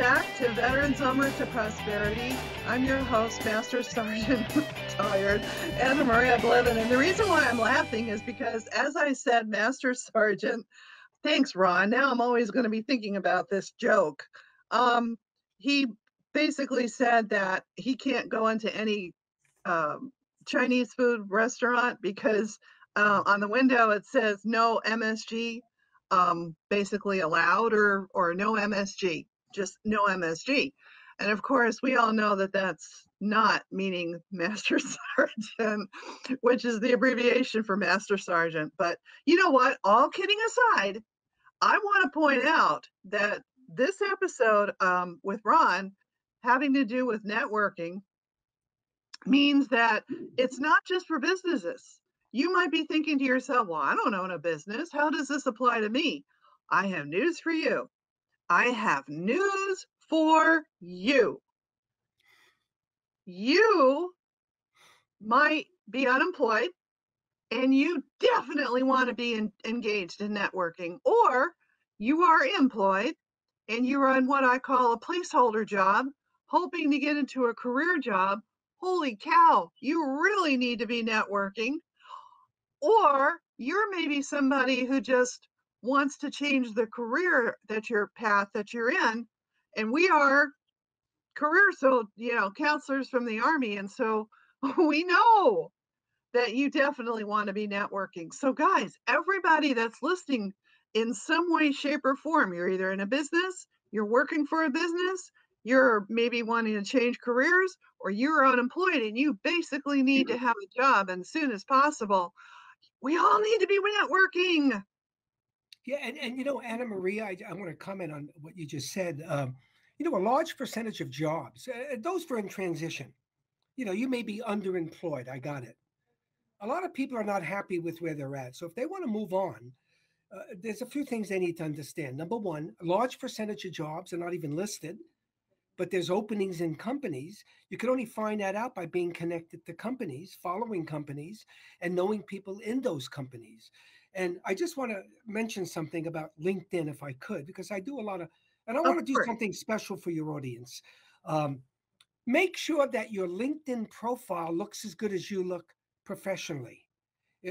back to Veterans Onward to Prosperity. I'm your host, Master Sergeant Tired, Anna Maria Bliven. And the reason why I'm laughing is because, as I said, Master Sergeant, thanks, Ron. Now I'm always going to be thinking about this joke. Um, he basically said that he can't go into any um, Chinese food restaurant because uh, on the window it says no MSG um, basically allowed or or no MSG, just no MSG. And of course, we all know that that's not meaning Master Sergeant, which is the abbreviation for Master Sergeant. But you know what? All kidding aside, I want to point out that this episode um, with Ron having to do with networking means that it's not just for businesses you might be thinking to yourself, well, I don't own a business. How does this apply to me? I have news for you. I have news for you. You might be unemployed and you definitely want to be in, engaged in networking, or you are employed and you're on what I call a placeholder job, hoping to get into a career job. Holy cow, you really need to be networking or you're maybe somebody who just wants to change the career that your path that you're in and we are career so you know counselors from the army and so we know that you definitely want to be networking so guys everybody that's listening in some way shape or form you're either in a business you're working for a business you're maybe wanting to change careers or you're unemployed and you basically need to have a job as soon as possible we all need to be networking. Yeah, and, and you know, Anna Maria, I, I want to comment on what you just said. Um, you know, a large percentage of jobs, uh, those for in transition, you know, you may be underemployed. I got it. A lot of people are not happy with where they're at. So if they want to move on, uh, there's a few things they need to understand. Number one, a large percentage of jobs are not even listed but there's openings in companies. You can only find that out by being connected to companies, following companies, and knowing people in those companies. And I just want to mention something about LinkedIn, if I could, because I do a lot of, and I want to do something special for your audience. Um, make sure that your LinkedIn profile looks as good as you look professionally.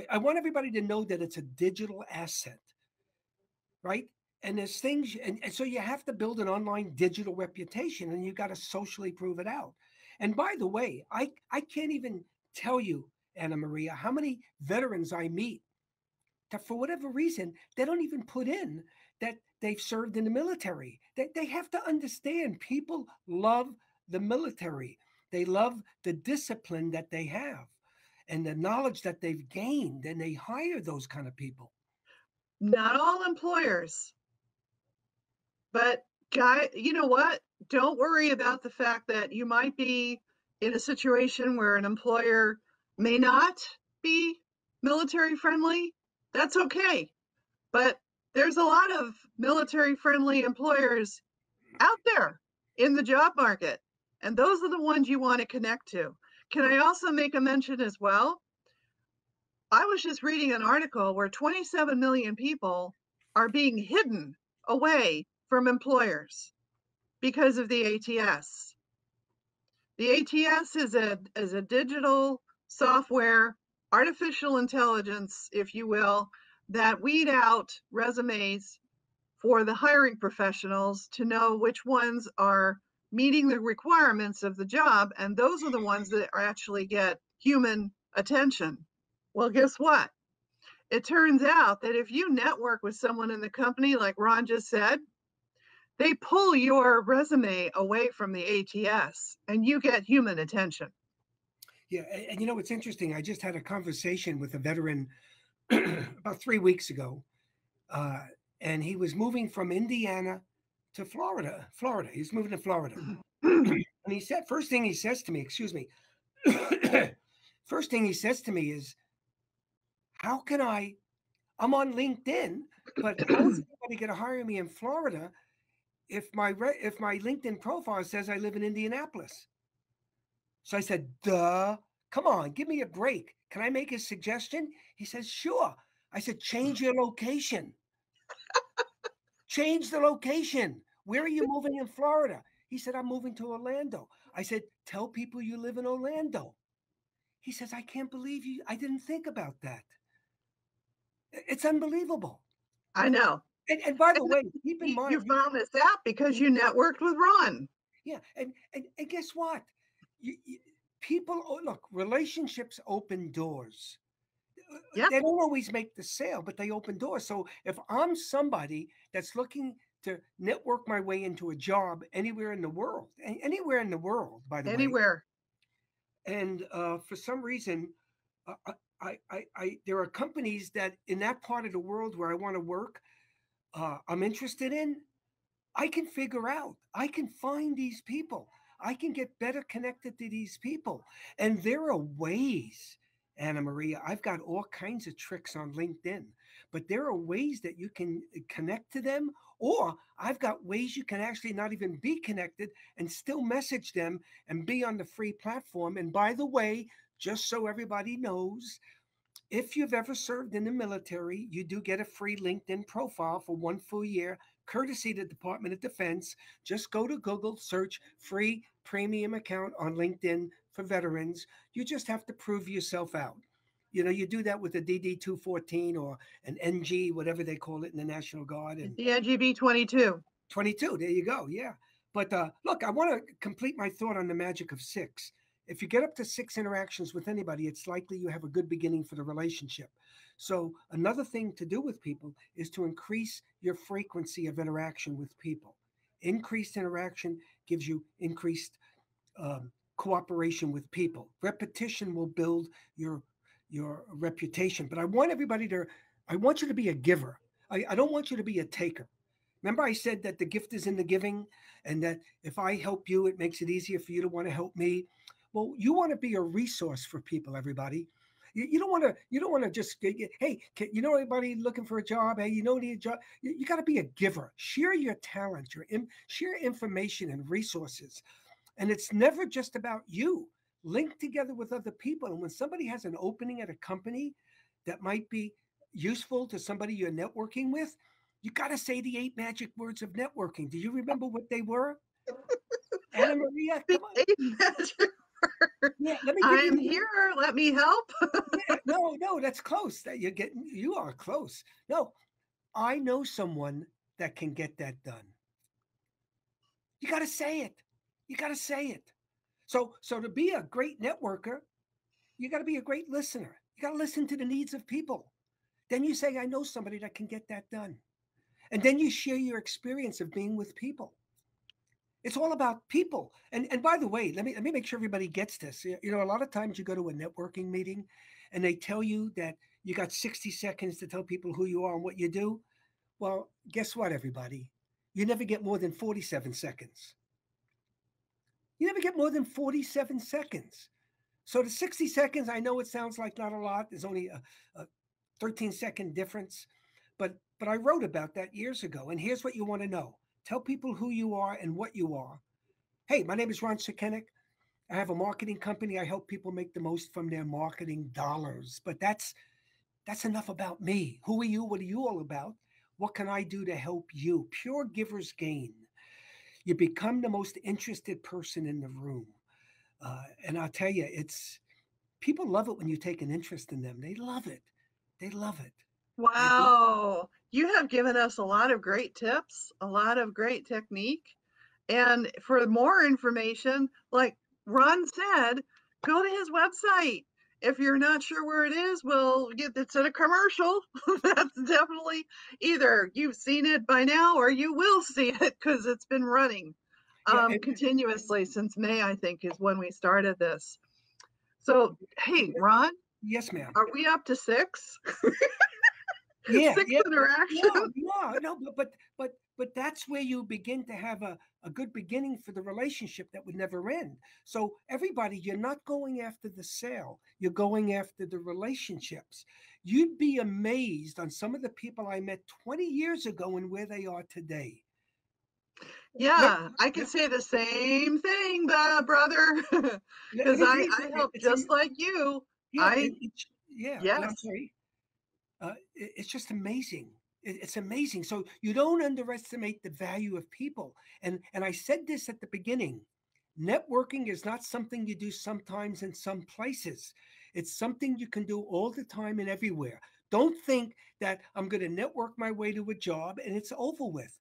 I want everybody to know that it's a digital asset, right? and there's things and, and, so you have to build an online digital reputation and you got to socially prove it out and by the way i i can't even tell you anna maria how many veterans i meet that for whatever reason they don't even put in that they've served in the military they, they have to understand people love the military they love the discipline that they have and the knowledge that they've gained and they hire those kind of people not all employers but guy, you know what? Don't worry about the fact that you might be in a situation where an employer may not be military friendly. That's okay. But there's a lot of military friendly employers out there in the job market. And those are the ones you want to connect to. Can I also make a mention as well? I was just reading an article where 27 million people are being hidden away from employers because of the ATS. The ATS is a, is a digital software, artificial intelligence, if you will, that weed out resumes for the hiring professionals to know which ones are meeting the requirements of the job. And those are the ones mm-hmm. that actually get human attention. Well, guess what? It turns out that if you network with someone in the company, like Ron just said, they pull your resume away from the ATS and you get human attention. Yeah. And, and you know, it's interesting. I just had a conversation with a veteran about three weeks ago. Uh, and he was moving from Indiana to Florida. Florida. He's moving to Florida. and he said, first thing he says to me, excuse me, first thing he says to me is, how can I? I'm on LinkedIn, but how is anybody going to hire me in Florida? if my re- if my LinkedIn profile says I live in Indianapolis. So I said, "Duh, come on, give me a break. Can I make a suggestion?" He says, "Sure." I said, mm. "Change your location. Change the location. Where are you moving in Florida? He said, I'm moving to Orlando. I said, Tell people you live in Orlando. He says, I can't believe you. I didn't think about that. It's unbelievable. I know. And, and by the way, keep in mind you found this out because you networked with Ron. Yeah, and and, and guess what? You, you, people oh, look, relationships open doors. Uh, Yep. They don't always make the sale, but they open doors. So if I'm somebody that's looking to network my way into a job anywhere in the world, anywhere in the world, by the way, Anywhere. and uh, for some reason, uh, I, I, I, I, there are companies that in that part of the world where I want to work, uh, I'm interested in. I can figure out. I can find these people. I can get better connected to these people, and there are ways. Anna Maria, I've got all kinds of tricks on LinkedIn, but there are ways that you can uh, connect to them, or I've got ways you can actually not even be connected and still message them and be on the free platform. And by the way, just so everybody knows, if you've ever served in the military, you do get a free LinkedIn profile for one full year, courtesy to the Department of Defense. Just go to Google, search free premium account on LinkedIn for veterans. You just have to prove yourself out. You know, you do that with a DD 214 or an NG, whatever they call it in the National Guard. And The NGB 22. 22. There you go. Yeah. But uh, look, I want to complete my thought on the magic of six. If you get up to six interactions with anybody, it's likely you have a good beginning for the relationship. So, another thing to do with people is to increase your frequency of interaction with people. Increased interaction gives you increased um, cooperation with people. Repetition will build your your reputation. But I want everybody to, I want you to be a giver. I, I don't want you to be a taker. Remember, I said that the gift is in the giving, and that if I help you, it makes it easier for you to want to help me. Well, you want to be a resource for people, everybody. You, you don't want to. You don't want to just. Hey, can, you know anybody looking for a job? Hey, you know need a job? You, you got to be a giver. Share your talent, your in, share information and resources, and it's never just about you. Link together with other people, and when somebody has an opening at a company that might be useful to somebody you're networking with, you got to say the eight magic words of networking. Do you remember what they were? Anna Maria, come on. Yeah, let me I'm you- here. Let me help. Yeah, no, no, that's close. That you're getting, you are close. No, I know someone that can get that done. You got to say it. You got to say it. So, so to be a great networker, you got to be a great listener. You got to listen to the needs of people. Then you say, I know somebody that can get that done. And then you share your experience of being with people. It's all about people. And and by the way, let me let me make sure everybody gets this. You know, a lot of times you go to a networking meeting and they tell you that you got 60 seconds to tell people who you are and what you do. Well, guess what, everybody? You never get more than 47 seconds. You never get more than 47 seconds. So the 60 seconds, I know it sounds like not a lot. There's only a, a 13 second difference, but but I wrote about that years ago. And here's what you want to know: tell people who you are and what you are. Hey, my name is Ron Sukenik. I have a marketing company. I help people make the most from their marketing dollars. But that's that's enough about me. Who are you? What are you all about? What can I do to help you? Pure giver's gain. You become the most interested person in the room. Uh, and I'll tell you, it's people love it when you take an interest in them. They love it. They love it. Wow. You have given us a lot of great tips, a lot of great technique. And for more information, like Ron said, go to his website. If you're not sure where it is, we'll get it's in a commercial. That's definitely either you've seen it by now or you will see it because it's been running Yeah, um, and- continuously since May, I think, is when we started this. So, hey, Ron, Yes, ma'am. are we up to six? Yeah, six yeah. interactions. no, no, no, but but but but that's where you begin to have a, a good beginning for the relationship that would never end. So everybody, you're not going after the sale, you're going after the relationships. You'd be amazed on some of the people I met 20 years ago and where they are today. Yeah, I yeah. can say the same thing, uh, brother, because I, I help just like you. yeah, I- yeah, Yes. Uh, it- it's just amazing It's amazing. So you don't underestimate the value of people. And and I said this at the beginning. Networking is not something you do sometimes in some places. It's something you can do all the time and everywhere. Don't think that I'm going to network my way to a job and it's over with.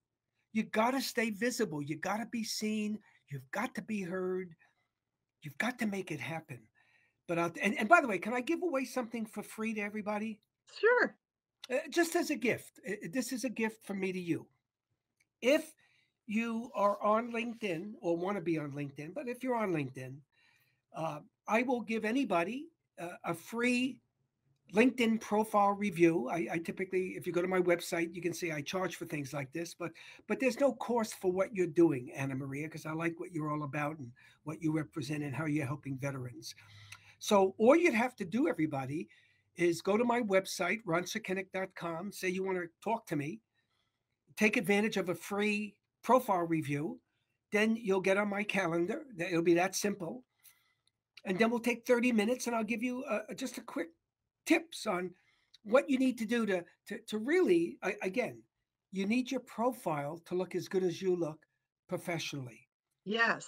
You got to stay visible. You got to be seen. You've got to be heard. You've got to make it happen. But I'll, and, and by the way, can I give away something for free to everybody? Sure. Uh, just as a gift. Uh, this is a gift from me to you. If you are on LinkedIn or want to be on LinkedIn, but if you're on LinkedIn, uh, I will give anybody uh, a free LinkedIn profile review. I, I, typically, if you go to my website, you can see I charge for things like this, but but there's no cost for what you're doing, Anna Maria, because I like what you're all about and what you represent and how you're helping veterans. So all you'd have to do, everybody, is go to my website, ronsukenik.com, say you want to talk to me, take advantage of a free profile review. Then you'll get on my calendar. It'll be that simple. And then we'll take 30 minutes and I'll give you uh, just a quick tips on what you need to do to, to, to really, again, you need your profile to look as good as you look professionally. Yes.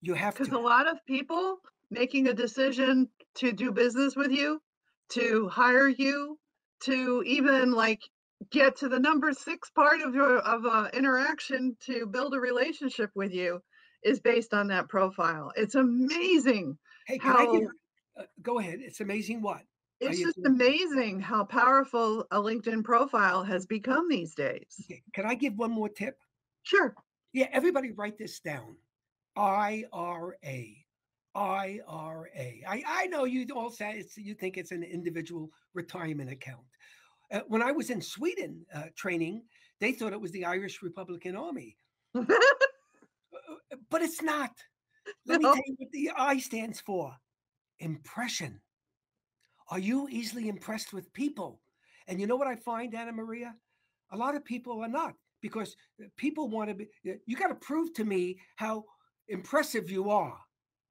You have to. Because a lot of people making a decision to do business with you, to hire you, to even like get to the number six part of your of a interaction to build a relationship with you is based on that profile. It's amazing. Hey, how, give, uh, go ahead. It's amazing what? It's just amazing how powerful a LinkedIn profile has become these days. Okay. Can I give one more tip? Sure. Yeah, everybody write this down. IRA. IRA. I, I know you all say it's, you think it's an individual retirement account. Uh, when I was in Sweden uh, training, they thought it was the Irish Republican Army. Uh, uh, but it's not. Let no. me tell you what the I stands for impression. Are you easily impressed with people? And you know what I find, Anna Maria? A lot of people are not because people want to be, you got to prove to me how impressive you are.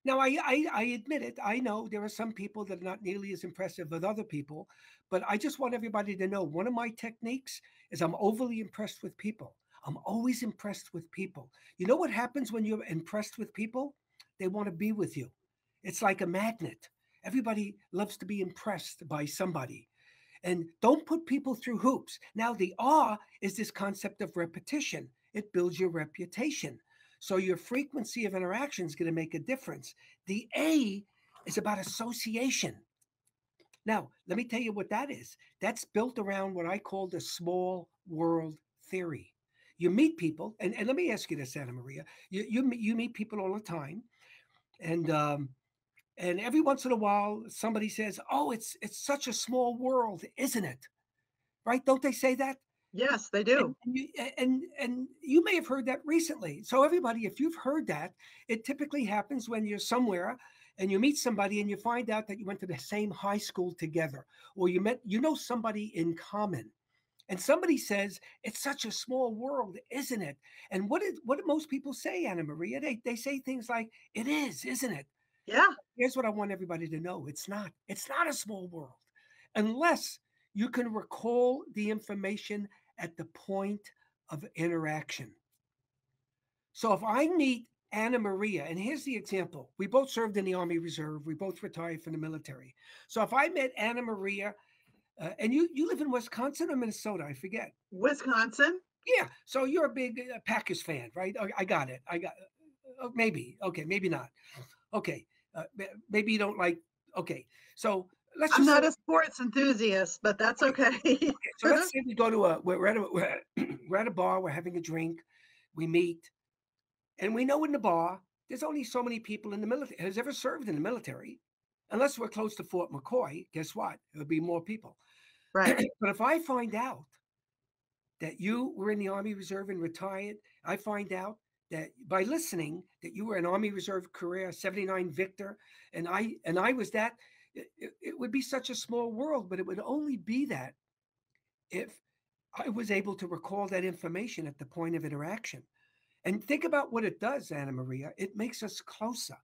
Now, I, I, I admit it. I know there are some people that are not nearly as impressive as other people, but I just want everybody to know one of my techniques is I'm overly impressed with people. I'm always impressed with people. You know what happens when you're impressed with people? They want to be with you. It's like a magnet. Everybody loves to be impressed by somebody. And don't put people through hoops. Now, the R is this concept of repetition, it builds your reputation. So your frequency of interaction is going to make a difference. The A is about association. Now, let me tell you what that is. That's built around what I call the small world theory. You meet people, and, and let me ask you this, Anna Maria. You, you, you meet people all the time, and um, and every once in a while somebody says, "Oh, it's it's such a small world, isn't it?" Right? Don't they say that? Yes, they do. And, and, you, and and you may have heard that recently. So everybody, if you've heard that, it typically happens when you're somewhere and you meet somebody and you find out that you went to the same high school together, or you met you know somebody in common. And somebody says, it's such a small world, isn't it? And what did what do most people say, Anna Maria? They they say things like, it is, isn't it? Yeah. Here's what I want everybody to know. It's not. It's not a small world. Unless you can recall the information at the point of interaction. So if I meet Anna Maria, and here's the example we both served in the Army Reserve, we both retired from the military. So if I met Anna Maria, uh, and you you live in Wisconsin or Minnesota, I forget. Wisconsin. Yeah. So you're a big uh, Packers fan, right? I, I got it. I got uh, maybe. Okay, maybe not. Okay. Uh, maybe you don't like. Okay. So let's. I'm not say, a sports enthusiast, but that's okay. okay. So let's say we go to a we're at a we're, we're at a bar. We're having a drink. We meet, and we know in the bar there's only so many people in the military has ever served in the military, unless we're close to Fort McCoy. Guess what? There'll be more people. Right. but if I find out that you were in the Army Reserve and retired, I find out that by listening that you were an Army Reserve career 79 Victor, and I and I was that it, it would be such a small world, but it would only be that if I was able to recall that information at the point of interaction. And think about what it does, Anna Maria. It makes us closer.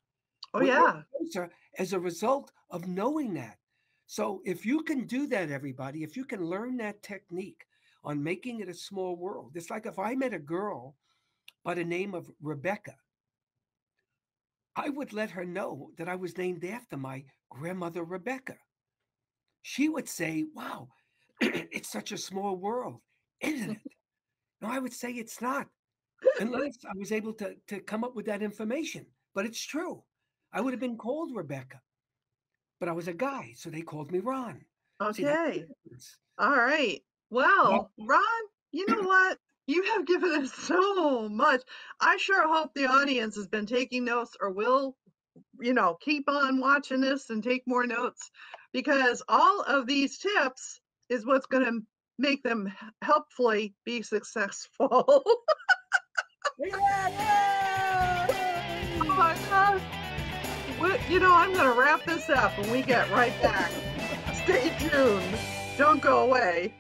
Oh, We're yeah. Closer as a result of knowing that. So if you can do that, everybody, if you can learn that technique on making it a small world. It's like if I met a girl by the name of Rebecca, I would let her know that I was named after my grandmother Rebecca. She would say, Wow, it's such a small world, isn't it? No, I would say it's not, unless I was able to, to come up with that information. But it's true. I would have been called Rebecca, but I was a guy, so they called me Ron. See, Okay. difference. All right. Well, Ron, you know what? You have given us so much. I sure hope the audience has been taking notes or will, you know, keep on watching this and take more notes because all of these tips is what's going to make them helpfully be successful. oh my gosh. What, you know, I'm going to wrap this up when we get right back. Stay tuned. Don't go away.